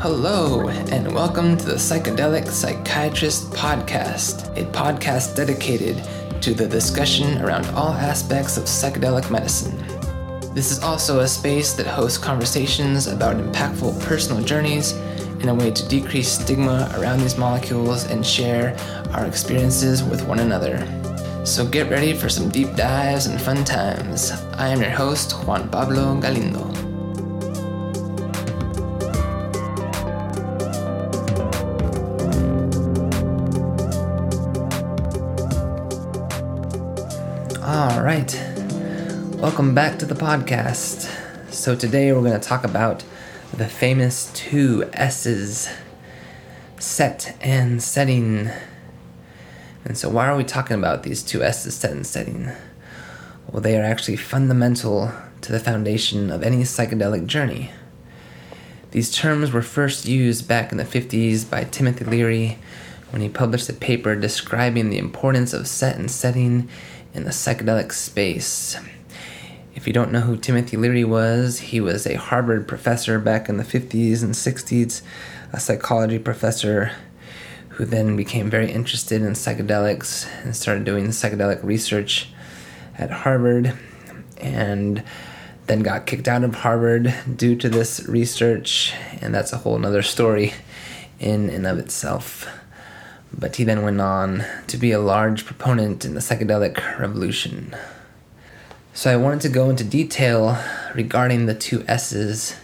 Hello, and welcome to the Psychedelic Psychiatrist Podcast, a podcast dedicated to the discussion around all aspects of psychedelic medicine. This is also a space that hosts conversations about impactful personal journeys in a way to decrease stigma around these molecules and share our experiences with one another. So get ready for some deep dives and fun times. I am your host, Juan Pablo Galindo. Right, welcome back to the podcast. So, today we're going to talk about the famous two S's set and setting. And so, why are we talking about these two S's, set and setting? Well, they are actually fundamental to the foundation of any psychedelic journey. These terms were first used back in the 50s by Timothy Leary when he published a paper describing the importance of set and setting in the psychedelic space. If you don't know who Timothy Leary was, he was a Harvard professor back in the 50s and 60s, a psychology professor who then became very interested in psychedelics and started doing psychedelic research at Harvard and then got kicked out of Harvard due to this research, and that's a whole nother story in and of itself. But he then went on to be a large proponent in the psychedelic revolution. So I wanted to go into detail regarding the two S's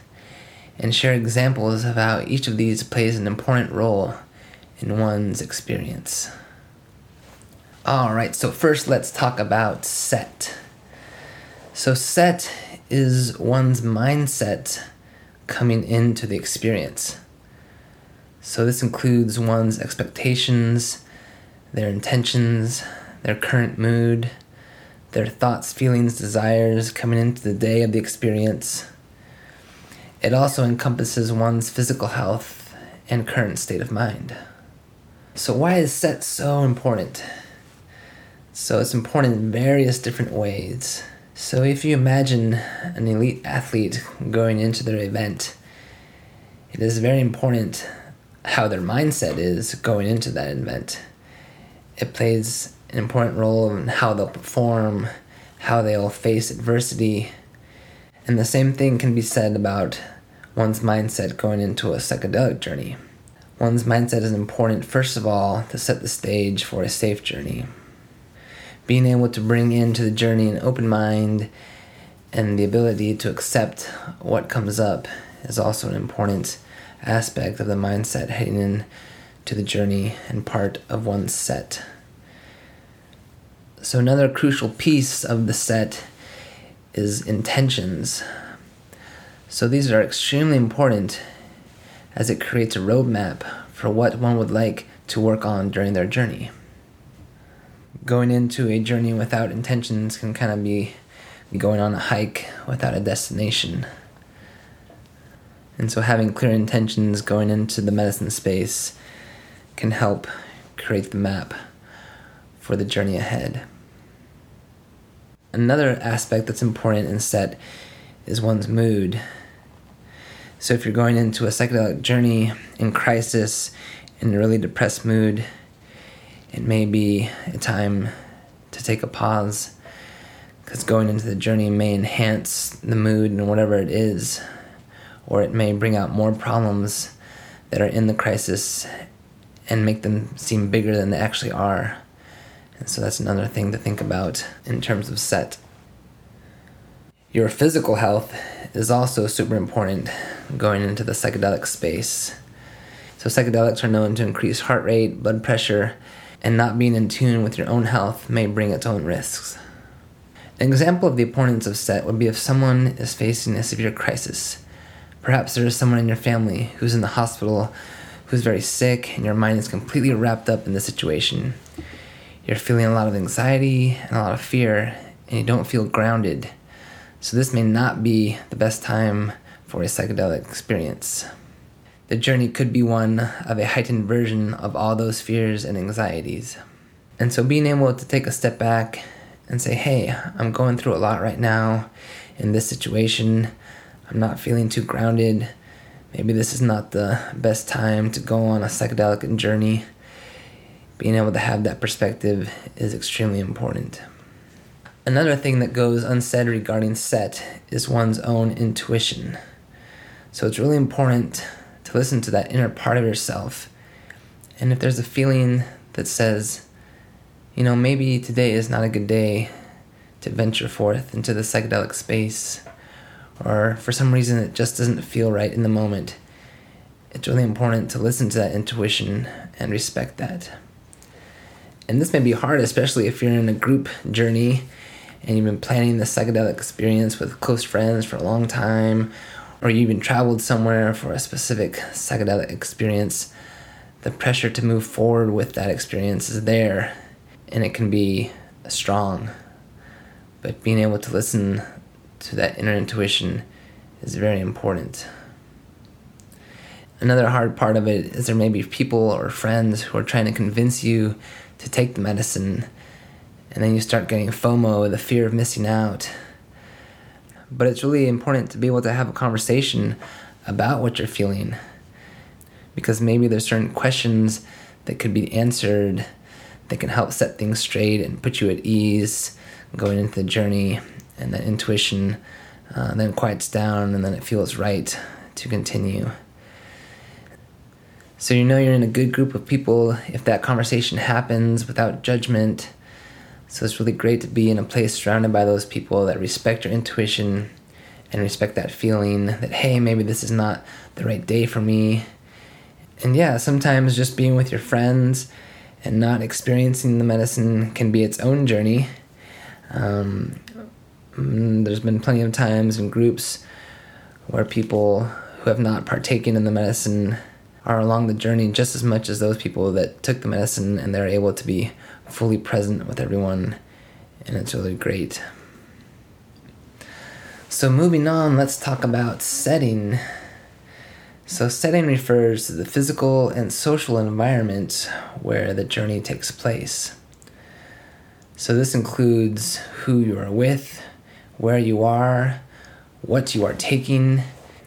and share examples of how each of these plays an important role in one's experience. Alright, so first let's talk about set. So, set is one's mindset coming into the experience. So, this includes one's expectations, their intentions, their current mood their thoughts, feelings, desires coming into the day of the experience. It also encompasses one's physical health and current state of mind. So, why is set so important? So, it's important in various different ways. So, if you imagine an elite athlete going into their event, it is very important how their mindset is going into that event. It plays an important role in how they'll perform, how they'll face adversity. And the same thing can be said about one's mindset going into a psychedelic journey. One's mindset is important, first of all, to set the stage for a safe journey. Being able to bring into the journey an open mind and the ability to accept what comes up is also an important aspect of the mindset heading in to the journey and part of one's set. So, another crucial piece of the set is intentions. So, these are extremely important as it creates a roadmap for what one would like to work on during their journey. Going into a journey without intentions can kind of be going on a hike without a destination. And so, having clear intentions going into the medicine space can help create the map for the journey ahead. Another aspect that's important in set is one's mood. So if you're going into a psychedelic journey in crisis, in a really depressed mood, it may be a time to take a pause because going into the journey may enhance the mood and whatever it is, or it may bring out more problems that are in the crisis and make them seem bigger than they actually are. And so that's another thing to think about in terms of set. Your physical health is also super important going into the psychedelic space. So, psychedelics are known to increase heart rate, blood pressure, and not being in tune with your own health may bring its own risks. An example of the importance of set would be if someone is facing a severe crisis. Perhaps there is someone in your family who's in the hospital who's very sick, and your mind is completely wrapped up in the situation you're feeling a lot of anxiety and a lot of fear, and you don't feel grounded. So, this may not be the best time for a psychedelic experience. The journey could be one of a heightened version of all those fears and anxieties. And so, being able to take a step back and say, hey, I'm going through a lot right now in this situation, I'm not feeling too grounded. maybe this is not the best time to go on a psychedelic journey. Being able to have that perspective is extremely important. Another thing that goes unsaid regarding set is one's own intuition. So it's really important to listen to that inner part of yourself. And if there's a feeling that says, you know, maybe today is not a good day to venture forth into the psychedelic space, or for some reason it just doesn't feel right in the moment, it's really important to listen to that intuition and respect that. And this may be hard, especially if you're in a group journey and you've been planning the psychedelic experience with close friends for a long time, or you've even traveled somewhere for a specific psychedelic experience, the pressure to move forward with that experience is there and it can be strong. But being able to listen to that inner intuition is very important. Another hard part of it is there may be people or friends who are trying to convince you to take the medicine and then you start getting FOMO, the fear of missing out. But it's really important to be able to have a conversation about what you're feeling because maybe there's certain questions that could be answered that can help set things straight and put you at ease going into the journey and that intuition uh, then quiets down and then it feels right to continue so you know you're in a good group of people if that conversation happens without judgment so it's really great to be in a place surrounded by those people that respect your intuition and respect that feeling that, hey, maybe this is not the right day for me. And yeah, sometimes just being with your friends and not experiencing the medicine can be its own journey. Um, Mm, there's been plenty of times in groups where people who have not partaken in the medicine are along the journey just as much as those people that took the medicine and they're able to be fully present with everyone, and it's really great. So, moving on, let's talk about setting. So, setting refers to the physical and social environment where the journey takes place. So, this includes who you are with, where you are, what you are taking,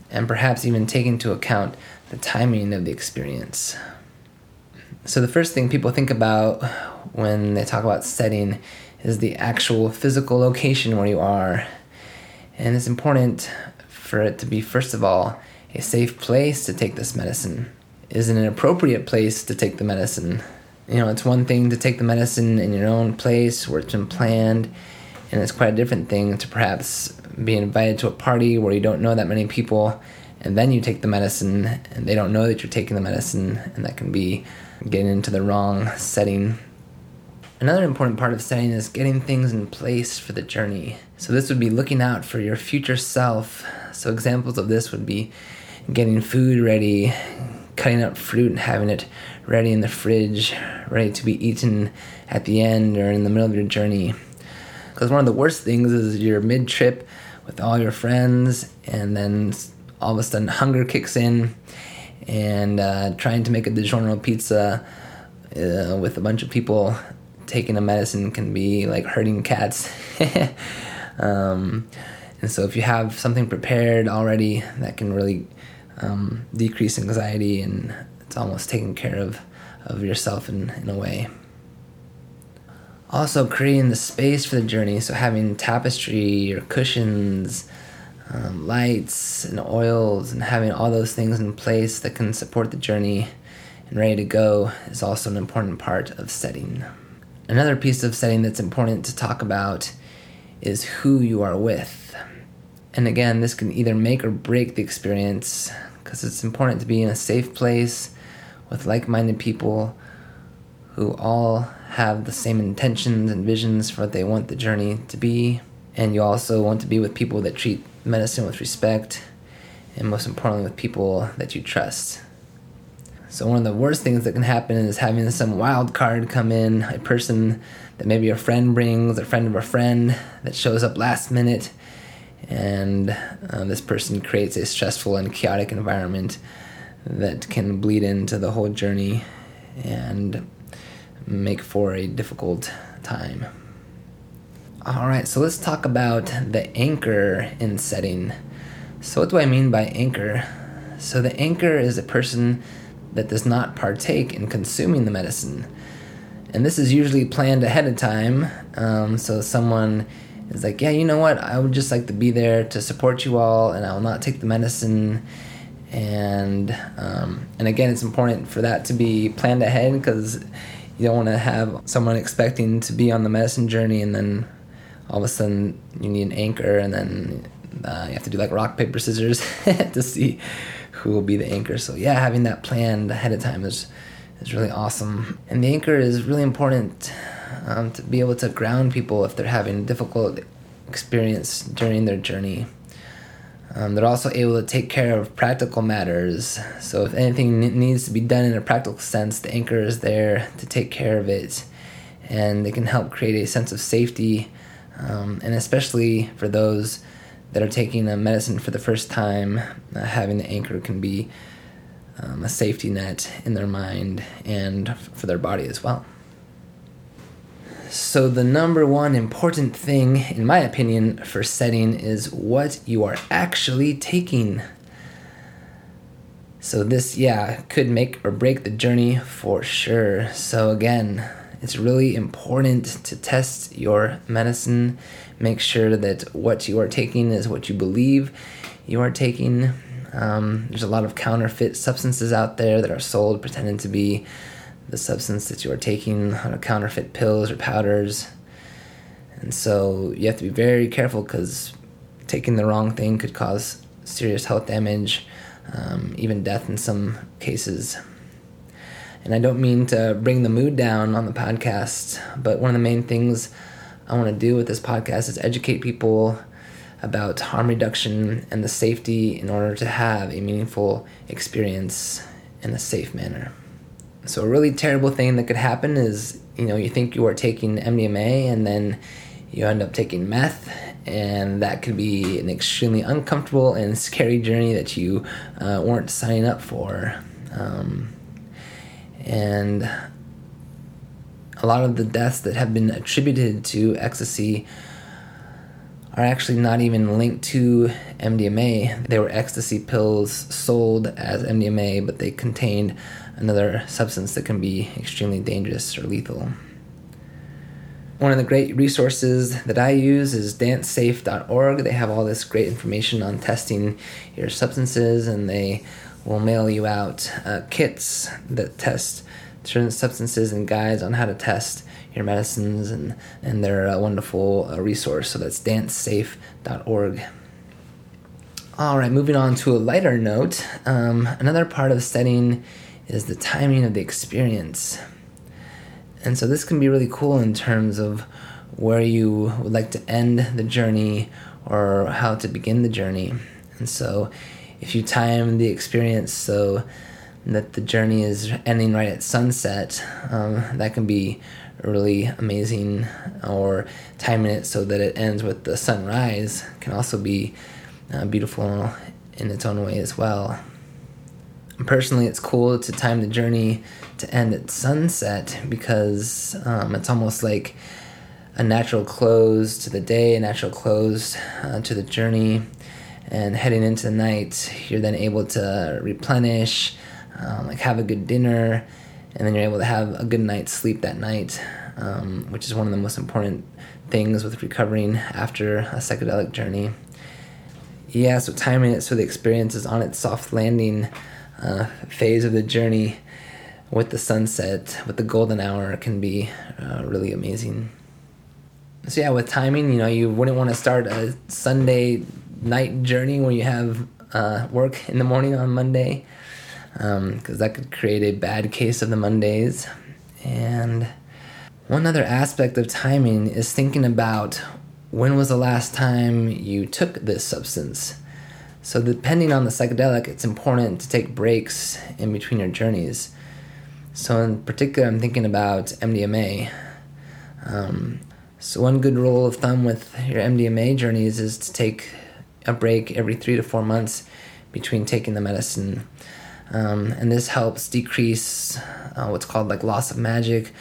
and perhaps even take into account the timing of the experience. So, the first thing people think about when they talk about setting is the actual physical location where you are. And it's important for it to be, first of all, a safe place to take this medicine. Is it an appropriate place to take the medicine? You know, it's one thing to take the medicine in your own place where it's been planned, and it's quite a different thing to perhaps be invited to a party where you don't know that many people, and then you take the medicine, and they don't know that you're taking the medicine, and that can be getting into the wrong setting Another important part of setting is getting things in place for the journey. So, this would be looking out for your future self. So, examples of this would be getting food ready, cutting up fruit and having it ready in the fridge, ready to be eaten at the end or in the middle of your journey. Because one of the worst things is you're mid trip with all your friends, and then all of a sudden hunger kicks in, and uh, trying to make a DiGiorno pizza uh, with a bunch of people taking a medicine can be like hurting cats. um, and so if you have something prepared already, that can really um, decrease anxiety and it's almost taking care of, of yourself in, in a way. Also, creating the space for the journey, so having tapestry or cushions, um, lights and oils, and having all those things in place that can support the journey and ready to go is also an important part of setting. Another piece of setting that's important to talk about is who you are with. And again, this can either make or break the experience because it's important to be in a safe place with like minded people who all have the same intentions and visions for what they want the journey to be. And you also want to be with people that treat medicine with respect, and most importantly, with people that you trust. So one of the worst things that can happen is having some wild card come in, a person that maybe a friend brings, a friend of a friend that shows up last minute, and uh, this person creates a stressful and chaotic environment that can bleed into the whole journey and make for a difficult time. All right, so let's talk about the anchor in setting. So, what do I mean by anchor? So the anchor is a person that does not partake in consuming the medicine. And this is usually planned ahead of time. Um, so someone is like, yeah, you know what? I would just like to be there to support you all, and I will not take the medicine. And um, and again, it's important for that to be planned ahead because you don't want to have someone expecting to be on the medicine journey and then all of a sudden you need an anchor and then uh, you have to do like rock paper scissors to see who will be the anchor. So yeah, having that planned ahead of time is is really awesome. And the anchor is really important um, to be able to ground people if they're having a difficult experience during their journey. Um, they're also able to take care of practical matters. So if anything needs to be done in a practical sense, the anchor is there to take care of it, and they can help create a sense of safety. Um, and especially for those that are taking a medicine for the first time, uh, having the anchor can be um, a safety net in their mind and for their body as well. So, the number one important thing, in my opinion, for setting is what you are actually taking. So, this, yeah, could make or break the journey for sure. So, again, it's really important to test your medicine. Make sure that what you are taking is what you believe you are taking. Um, there's a lot of counterfeit substances out there that are sold pretending to be the substance that you are taking on counterfeit pills or powders. And so you have to be very careful because taking the wrong thing could cause serious health damage, um, even death in some cases. And I don't mean to bring the mood down on the podcast, but one of the main things I want to do with this podcast is educate people about harm reduction and the safety in order to have a meaningful experience in a safe manner. So a really terrible thing that could happen is, you know, you think you are taking MDMA and then you end up taking meth, and that could be an extremely uncomfortable and scary journey that you uh, weren't signing up for. Um, and a lot of the deaths that have been attributed to ecstasy are actually not even linked to MDMA. They were ecstasy pills sold as MDMA, but they contained another substance that can be extremely dangerous or lethal. One of the great resources that I use is dancesafe.org. They have all this great information on testing your substances, and they will mail you out uh, kits that test certain substances and guides on how to test your medicines, and, and they're a wonderful uh, resource. So that's dancesafe.org. All right, moving on to a lighter note. Um, another part of studying is the timing of the experience. And so this can be really cool in terms of where you would like to end the journey or how to begin the journey. And so if you time the experience so that the journey is ending right at sunset, um, that can be really amazing. Or timing it so that it ends with the sunrise can also be uh, beautiful in its own way as well personally, it's cool to time the journey to end at sunset because um, it's almost like a natural close to the day, a natural close uh, to the journey. And heading into the night, you're then able to replenish, um, like have a good dinner, and then you're able to have a good night's sleep that night, um, which is one of the most important things with recovering after a psychedelic journey. Yeah, so timing it so the experience is on its soft landing uh, phase of the journey with the sunset, with the golden hour, can be uh, really amazing. So yeah, with timing, you know, you wouldn't want to start a Sunday night journey when you have uh, work in the morning on Monday, because um, that could create a bad case of the Mondays. And one other aspect of timing is thinking about when was the last time you took this substance. So, depending on the psychedelic, it's important to take breaks in between your journeys. So, in particular, I'm thinking about MDMA. Um, so, one good rule of thumb with your MDMA journeys is to take a break every three to four months between taking the medicine. Um, and this helps decrease uh, what's called like loss of magic,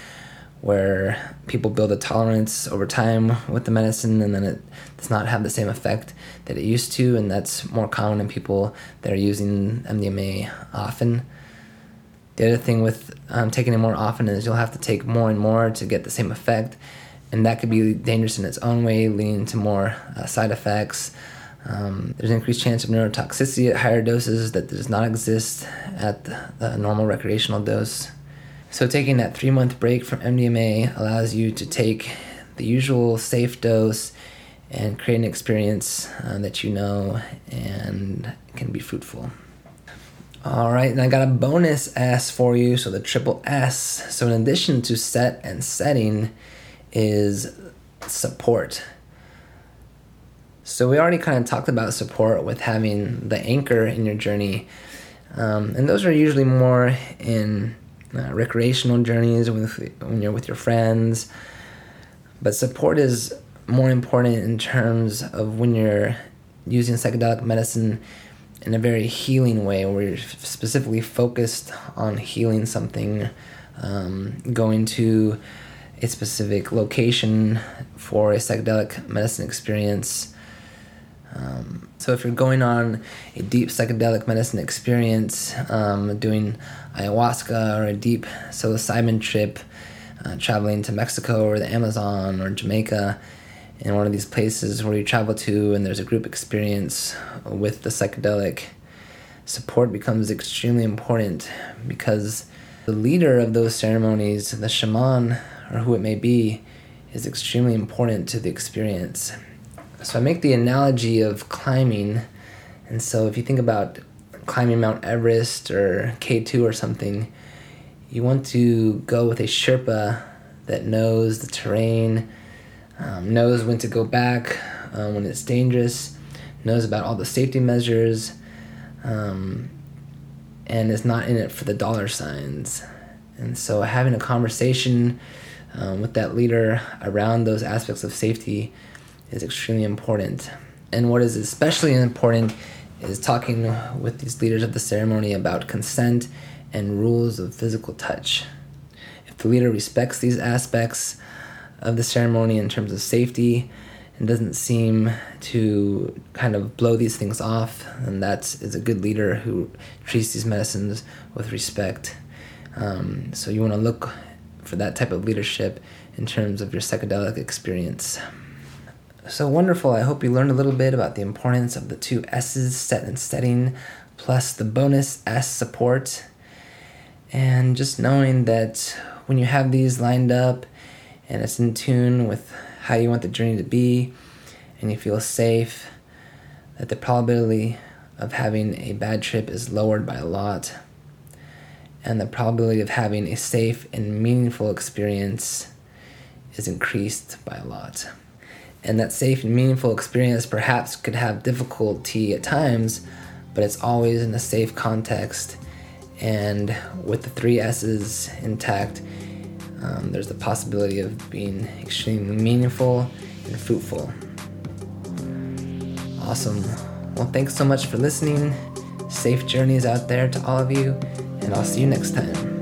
where people build a tolerance over time with the medicine and then it does not have the same effect that it used to, and that's more common in people that are using MDMA often. The other thing with um, taking it more often is you'll have to take more and more to get the same effect, and that could be dangerous in its own way, leading to more uh, side effects. Um, there's an increased chance of neurotoxicity at higher doses that does not exist at the, the normal recreational dose. So, taking that three month break from MDMA allows you to take the usual safe dose and create an experience uh, that you know and can be fruitful. All right, and I got a bonus S for you. So the triple S. So in addition to set and setting, is support. So we already kind of talked about support with having the anchor in your journey, um, and those are usually more in uh, recreational journeys with when you're with your friends. But support is more important in terms of when you're using psychedelic medicine in a very healing way, where you're specifically focused on healing something, um, going to a specific location for a psychedelic medicine experience. Um, so, if you're going on a deep psychedelic medicine experience, um, doing ayahuasca or a deep psilocybin trip, uh, traveling to Mexico or the Amazon or Jamaica, in one of these places where you travel to and there's a group experience with the psychedelic, support becomes extremely important because the leader of those ceremonies, the shaman or who it may be, is extremely important to the experience. So I make the analogy of climbing, and so if you think about climbing Mount Everest or K2 or something, you want to go with a Sherpa that knows the terrain um, knows when to go back um, when it's dangerous, knows about all the safety measures, um, and is not in it for the dollar signs. And so, having a conversation um, with that leader around those aspects of safety is extremely important. And what is especially important is talking with these leaders of the ceremony about consent and rules of physical touch. If the leader respects these aspects, of the ceremony in terms of safety and doesn't seem to kind of blow these things off. And that is a good leader who treats these medicines with respect. Um, so you want to look for that type of leadership in terms of your psychedelic experience. So wonderful. I hope you learned a little bit about the importance of the two S's, set and setting, plus the bonus S support. And just knowing that when you have these lined up, and it's in tune with how you want the journey to be and you feel safe, that the probability of having a bad trip is lowered by a lot. And the probability of having a safe and meaningful experience is increased by a lot. And that safe and meaningful experience perhaps could have difficulty at times, but it's always in a safe context. And with the three S's intact, um, there's the possibility of being extremely meaningful and fruitful. Awesome. Well, thanks so much for listening. Safe journeys out there to all of you, and I'll see you next time.